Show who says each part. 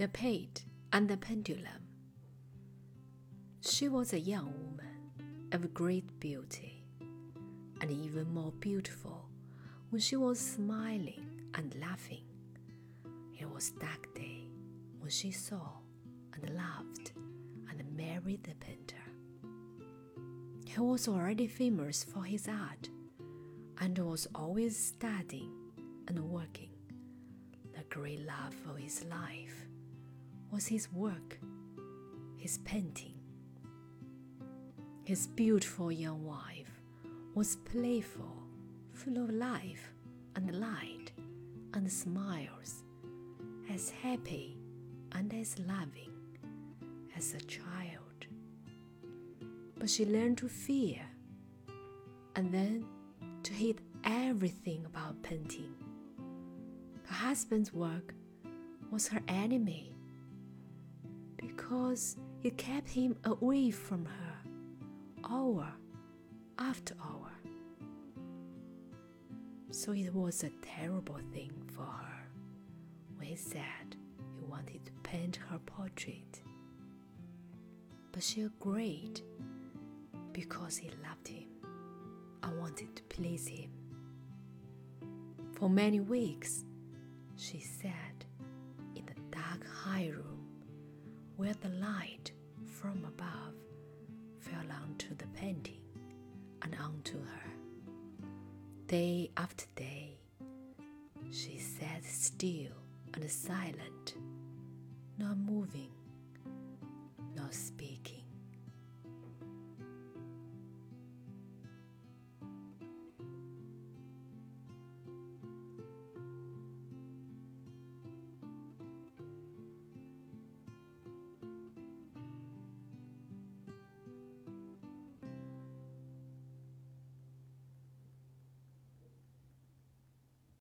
Speaker 1: The Page and the Pendulum. She was a young woman of great beauty, and even more beautiful when she was smiling and laughing. It was dark day when she saw and loved and married the painter. He was already famous for his art and was always studying and working. The great love of his life was his work, his painting. His beautiful young wife was playful, full of life and light and smiles, as happy and as loving as a child. But she learned to fear and then to hate everything about painting. Her husband's work was her enemy because it kept him away from her hour after hour. So it was a terrible thing for her when he said he wanted to paint her portrait. But she agreed because he loved him. I wanted to please him. For many weeks, she sat in the dark high room where the light from above fell onto the painting and onto her. Day after day, she sat still and silent, not moving, not speaking.